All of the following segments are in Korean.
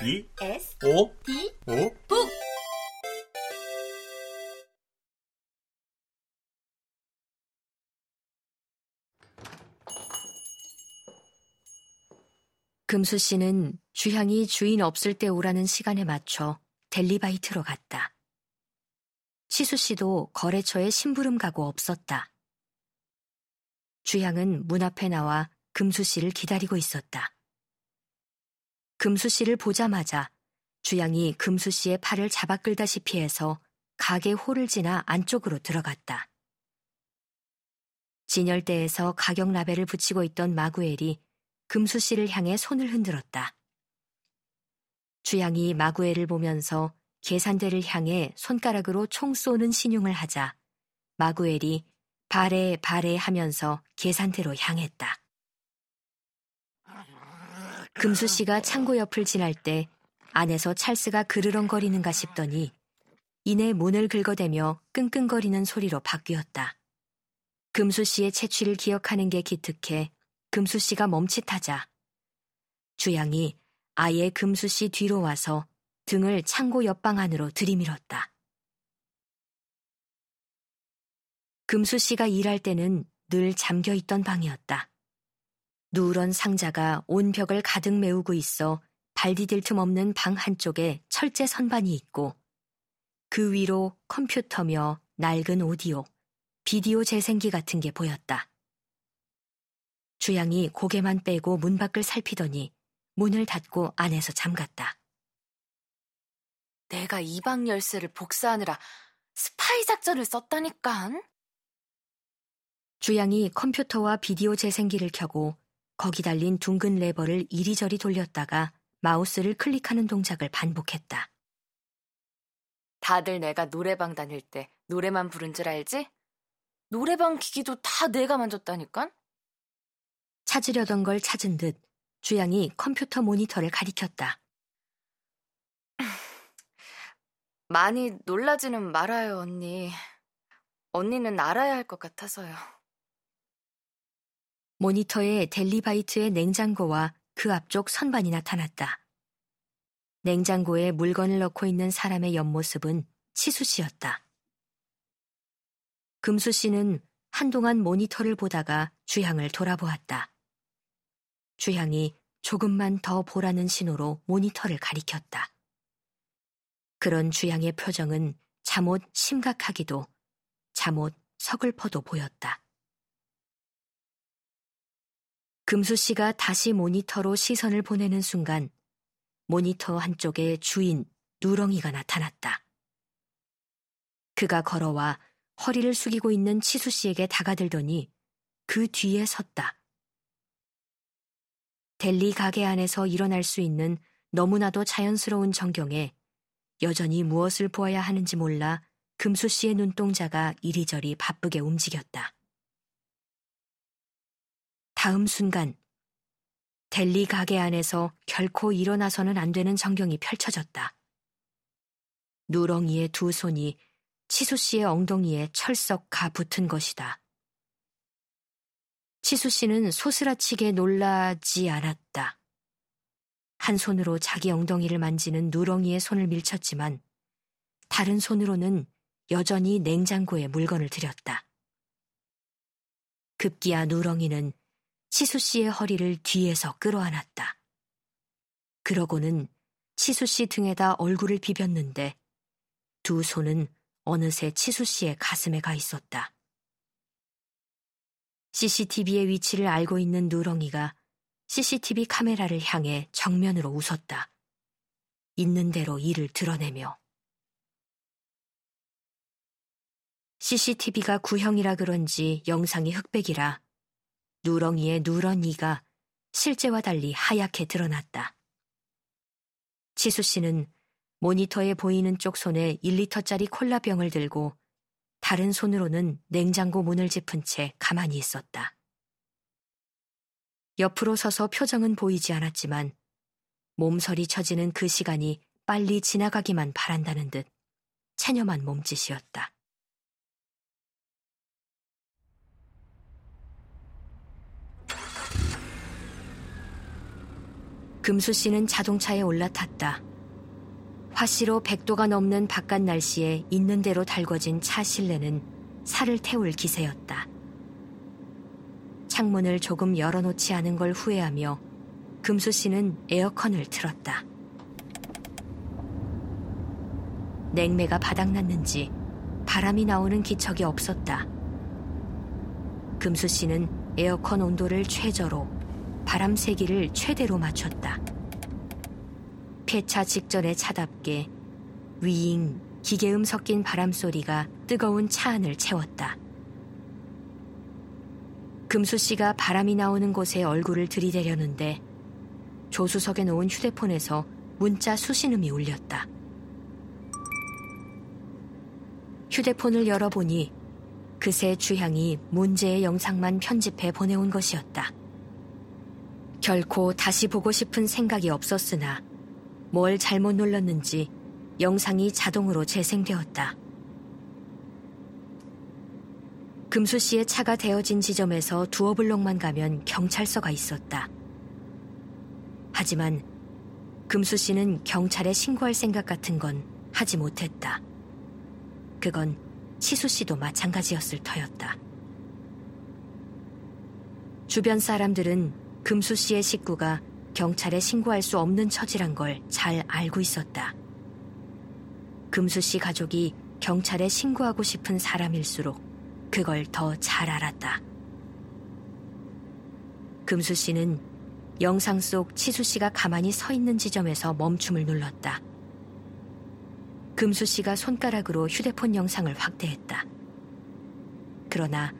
B S O D O 북 금수 씨는 주향이 주인 없을 때 오라는 시간에 맞춰 델리바이트로 갔다. 치수 씨도 거래처에 심부름 가고 없었다. 주향은 문 앞에 나와 금수 씨를 기다리고 있었다. 금수 씨를 보자마자 주향이 금수 씨의 팔을 잡아 끌다시피 해서 가게 홀을 지나 안쪽으로 들어갔다. 진열대에서 가격 라벨을 붙이고 있던 마구엘이 금수 씨를 향해 손을 흔들었다. 주양이 마구엘을 보면서 계산대를 향해 손가락으로 총 쏘는 신용을 하자 마구엘이 바래 바래 하면서 계산대로 향했다. 금수 씨가 창고 옆을 지날 때 안에서 찰스가 그르렁거리는가 싶더니 이내 문을 긁어대며 끙끙거리는 소리로 바뀌었다. 금수 씨의 채취를 기억하는 게 기특해 금수 씨가 멈칫하자 주양이 아예 금수 씨 뒤로 와서 등을 창고 옆방 안으로 들이밀었다. 금수 씨가 일할 때는 늘 잠겨 있던 방이었다. 누런 상자가 온 벽을 가득 메우고 있어 발 디딜 틈 없는 방 한쪽에 철제 선반이 있고 그 위로 컴퓨터며 낡은 오디오, 비디오 재생기 같은 게 보였다. 주양이 고개만 빼고 문 밖을 살피더니 문을 닫고 안에서 잠갔다. 내가 이방 열쇠를 복사하느라 스파이 작전을 썼다니깐. 주양이 컴퓨터와 비디오 재생기를 켜고 거기 달린 둥근 레버를 이리저리 돌렸다가 마우스를 클릭하는 동작을 반복했다. 다들 내가 노래방 다닐 때 노래만 부른 줄 알지? 노래방 기기도 다 내가 만졌다니깐? 찾으려던 걸 찾은 듯 주양이 컴퓨터 모니터를 가리켰다. 많이 놀라지는 말아요, 언니. 언니는 알아야 할 것 같아서요. 모니터에 델리바이트의 냉장고와 그 앞쪽 선반이 나타났다. 냉장고에 물건을 넣고 있는 사람의 옆모습은 치수 씨였다. 금수 씨는 한동안 모니터를 보다가 주향을 돌아보았다. 주향이 조금만 더 보라는 신호로 모니터를 가리켰다. 그런 주향의 표정은 잠옷 심각하기도 잠옷 서글퍼도 보였다. 금수 씨가 다시 모니터로 시선을 보내는 순간 모니터 한쪽에 주인 누렁이가 나타났다. 그가 걸어와 허리를 숙이고 있는 치수 씨에게 다가들더니 그 뒤에 섰다. 델리 가게 안에서 일어날 수 있는 너무나도 자연스러운 전경에 여전히 무엇을 보아야 하는지 몰라 금수 씨의 눈동자가 이리저리 바쁘게 움직였다. 다음 순간 델리 가게 안에서 결코 일어나서는 안 되는 전경이 펼쳐졌다. 누렁이의 두 손이 치수 씨의 엉덩이에 철썩 가 붙은 것이다. 치수 씨는 소스라치게 놀라지 않았다. 한 손으로 자기 엉덩이를 만지는 누렁이의 손을 밀쳤지만 다른 손으로는 여전히 냉장고에 물건을 들였다. 급기야 누렁이는 치수 씨의 허리를 뒤에서 끌어안았다. 그러고는 치수 씨 등에다 얼굴을 비볐는데 두 손은 어느새 치수 씨의 가슴에 가 있었다. CCTV의 위치를 알고 있는 누렁이가 CCTV 카메라를 향해 정면으로 웃었다. 있는 대로 이를 드러내며. CCTV가 구형이라 그런지 영상이 흑백이라 누렁이의 누런 이가 실제와 달리 하얗게 드러났다. 치수 씨는 모니터에 보이는 쪽 손에 1리터짜리 콜라병을 들고 다른 손으로는 냉장고 문을 짚은 채 가만히 있었다. 옆으로 서서 표정은 보이지 않았지만 몸서리 쳐지는 그 시간이 빨리 지나가기만 바란다는 듯 체념한 몸짓이었다. 금수 씨는 자동차에 올라탔다. 화씨로 100도가 넘는 바깥 날씨에 있는 대로 달궈진 차 실내는 살을 태울 기세였다. 창문을 조금 열어놓지 않은 걸 후회하며 금수 씨는 에어컨을 틀었다. 냉매가 바닥났는지 바람이 나오는 기척이 없었다. 금수 씨는 에어컨 온도를 최저로 바람 세기를 최대로 맞췄다. 폐차 직전에 차답게 위잉 기계음 섞인 바람 소리가 뜨거운 차 안을 채웠다. 금수 씨가 바람이 나오는 곳에 얼굴을 들이대려는데 조수석에 놓은 휴대폰에서 문자 수신음이 울렸다. 휴대폰을 열어보니 그새 주향이 문제의 영상만 편집해 보내온 것이었다. 결코 다시 보고 싶은 생각이 없었으나 뭘 잘못 눌렀는지 영상이 자동으로 재생되었다. 금수 씨의 차가 대어진 지점에서 두어 블록만 가면 경찰서가 있었다. 하지만 금수 씨는 경찰에 신고할 생각 같은 건 하지 못했다. 그건 치수 씨도 마찬가지였을 터였다. 주변 사람들은 금수 씨의 식구가 경찰에 신고할 수 없는 처지란 걸 잘 알고 있었다. 금수 씨 가족이 경찰에 신고하고 싶은 사람일수록 그걸 더 잘 알았다. 금수 씨는 영상 속 치수 씨가 가만히 서 있는 지점에서 멈춤을 눌렀다. 금수 씨가 손가락으로 휴대폰 영상을 확대했다. 그러나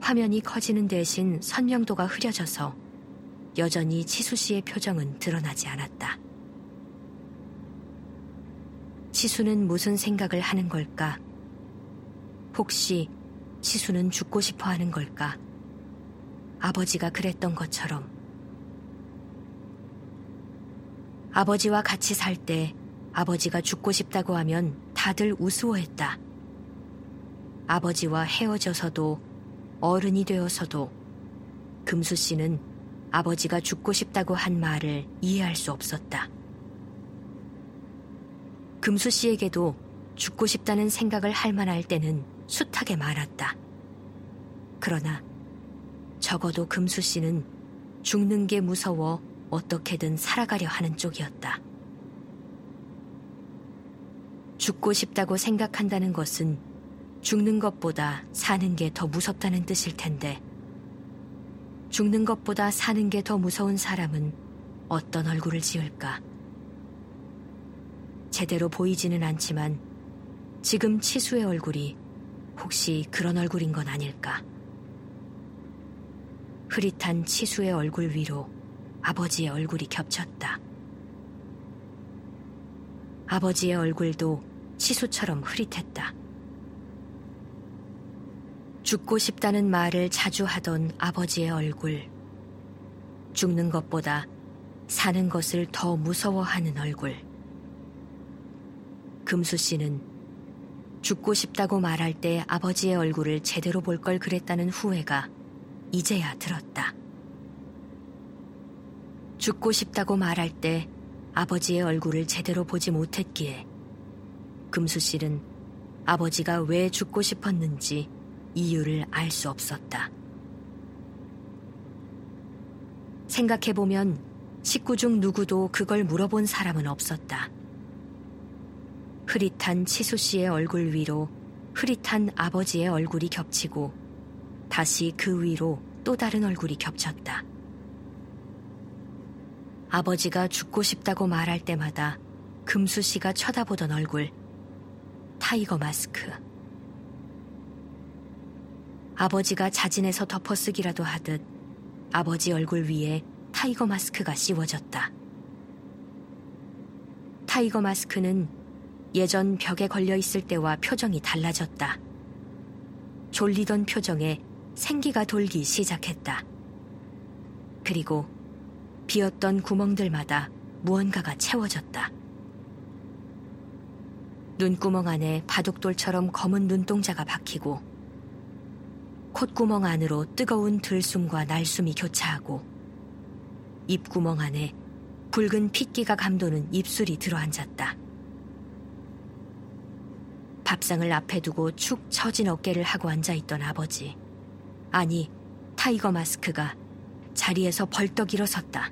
화면이 커지는 대신 선명도가 흐려져서 여전히 치수 씨의 표정은 드러나지 않았다. 치수는 무슨 생각을 하는 걸까? 혹시 치수는 죽고 싶어 하는 걸까? 아버지가 그랬던 것처럼. 아버지와 같이 살 때 아버지가 죽고 싶다고 하면 다들 우스워했다. 아버지와 헤어져서도 어른이 되어서도 금수 씨는 아버지가 죽고 싶다고 한 말을 이해할 수 없었다. 금수 씨에게도 죽고 싶다는 생각을 할 만할 때는 숱하게 말았다. 그러나 적어도 금수 씨는 죽는 게 무서워 어떻게든 살아가려 하는 쪽이었다. 죽고 싶다고 생각한다는 것은 죽는 것보다 사는 게 더 무섭다는 뜻일 텐데, 죽는 것보다 사는 게 더 무서운 사람은 어떤 얼굴을 지을까? 제대로 보이지는 않지만 지금 치수의 얼굴이 혹시 그런 얼굴인 건 아닐까? 흐릿한 치수의 얼굴 위로 아버지의 얼굴이 겹쳤다. 아버지의 얼굴도 치수처럼 흐릿했다. 죽고 싶다는 말을 자주 하던 아버지의 얼굴. 죽는 것보다 사는 것을 더 무서워하는 얼굴. 금수 씨는 죽고 싶다고 말할 때 아버지의 얼굴을 제대로 볼 걸 그랬다는 후회가 이제야 들었다. 죽고 싶다고 말할 때 아버지의 얼굴을 제대로 보지 못했기에 금수 씨는 아버지가 왜 죽고 싶었는지 이유를 알 수 없었다. 생각해보면 식구 중 누구도 그걸 물어본 사람은 없었다. 흐릿한 치수 씨의 얼굴 위로 흐릿한 아버지의 얼굴이 겹치고 다시 그 위로 또 다른 얼굴이 겹쳤다. 아버지가 죽고 싶다고 말할 때마다 금수 씨가 쳐다보던 얼굴, tiger mask. 아버지가 자진해서 덮어쓰기라도 하듯 아버지 얼굴 위에 tiger mask가 씌워졌다. tiger mask는 예전 벽에 걸려 있을 때와 표정이 달라졌다. 졸리던 표정에 생기가 돌기 시작했다. 그리고 비었던 구멍들마다 무언가가 채워졌다. 눈구멍 안에 바둑돌처럼 검은 눈동자가 박히고 콧구멍 안으로 뜨거운 들숨과 날숨이 교차하고 입구멍 안에 붉은 핏기가 감도는 입술이 들어앉았다. 밥상을 앞에 두고 축 처진 어깨를 하고 앉아있던 아버지. 아니, tiger mask가 자리에서 벌떡 일어섰다.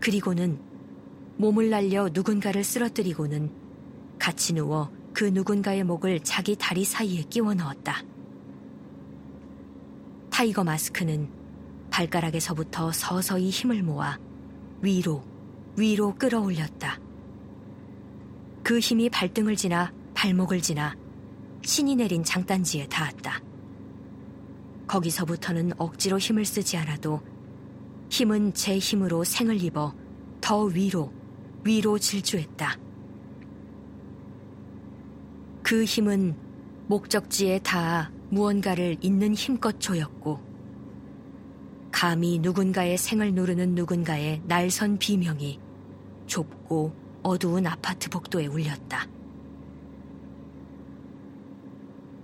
그리고는 몸을 날려 누군가를 쓰러뜨리고는 같이 누워 그 누군가의 목을 자기 다리 사이에 끼워 넣었다. tiger mask는 발가락에서부터 서서히 힘을 모아 위로, 위로 끌어올렸다. 그 힘이 발등을 지나 발목을 지나 신이 내린 장단지에 닿았다. 거기서부터는 억지로 힘을 쓰지 않아도 힘은 제 힘으로 생을 입어 더 위로, 위로 질주했다. 그 힘은 목적지에 닿아 무언가를 있는 힘껏 조였고, 감히 누군가의 생을 누르는 누군가의 날선 비명이 좁고 어두운 아파트 복도에 울렸다.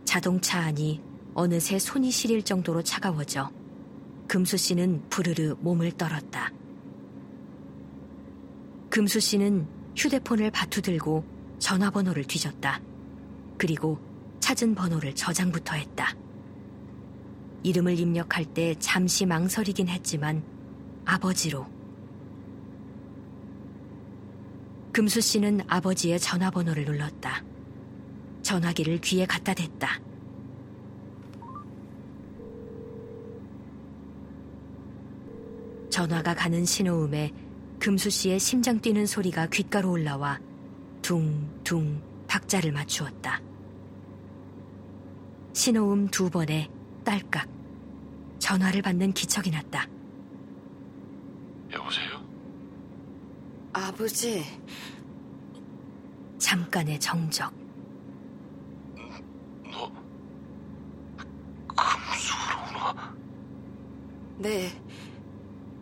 자동차 안이 어느새 손이 시릴 정도로 차가워져 금수 씨는 부르르 몸을 떨었다. 금수 씨는 휴대폰을 바투 들고 전화번호를 뒤졌다. 그리고 찾은 번호를 저장부터 했다. 이름을 입력할 때 잠시 망설이긴 했지만 아버지로. 금수 씨는 아버지의 전화번호를 눌렀다. 전화기를 귀에 갖다 댔다. 전화가 가는 신호음에 금수 씨의 심장 뛰는 소리가 귓가로 올라와 둥둥 박자를 맞추었다. 신호음 두 번에 딸깍 전화를 받는 기척이 났다. 여보세요? 아버지, 잠깐의 정적. 너 금수로구나. 네.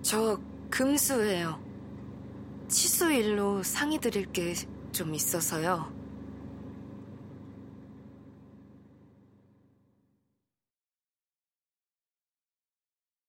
저 금수예요. 치수 일로 상의 드릴 게 좀 있어서요.